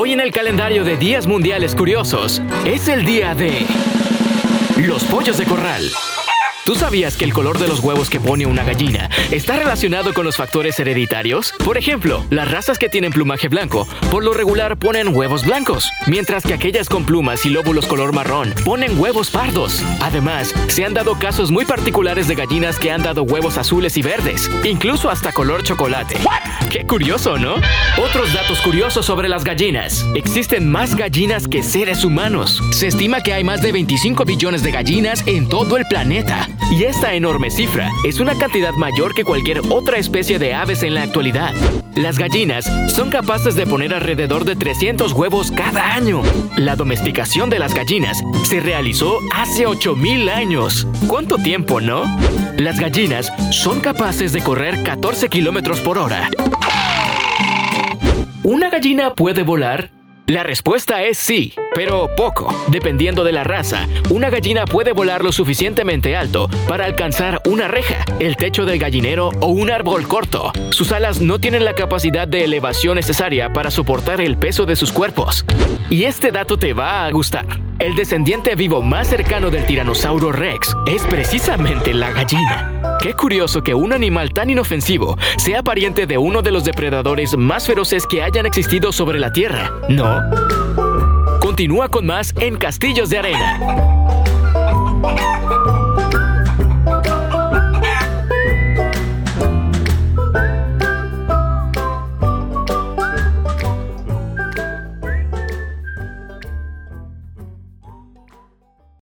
Hoy en el calendario de días mundiales curiosos es el día de los pollos de corral. ¿Tú sabías que el color de los huevos que pone una gallina está relacionado con los factores hereditarios? Por ejemplo, las razas que tienen plumaje blanco por lo regular ponen huevos blancos, mientras que aquellas con plumas y lóbulos color marrón ponen huevos pardos. Además, se han dado casos muy particulares de gallinas que han dado huevos azules y verdes, incluso hasta color chocolate. ¡Qué curioso, ¿no? Otros datos curiosos sobre las gallinas. Existen más gallinas que seres humanos. Se estima que hay más de 25 billones de gallinas en todo el planeta. Y esta enorme cifra es una cantidad mayor que cualquier otra especie de aves en la actualidad. Las gallinas son capaces de poner alrededor de 300 huevos cada año. La domesticación de las gallinas se realizó hace 8000 años. ¿Cuánto tiempo, no? Las gallinas son capaces de correr 14 kilómetros por hora. ¿Una gallina puede volar? La respuesta es sí, pero poco. Dependiendo de la raza, una gallina puede volar lo suficientemente alto para alcanzar una reja, el techo del gallinero o un árbol corto. Sus alas no tienen la capacidad de elevación necesaria para soportar el peso de sus cuerpos. Y este dato te va a gustar. El descendiente vivo más cercano del tiranosaurio Rex es precisamente la gallina. Qué curioso que un animal tan inofensivo sea pariente de uno de los depredadores más feroces que hayan existido sobre la Tierra, ¿no? Continúa con más en Castillos de Arena.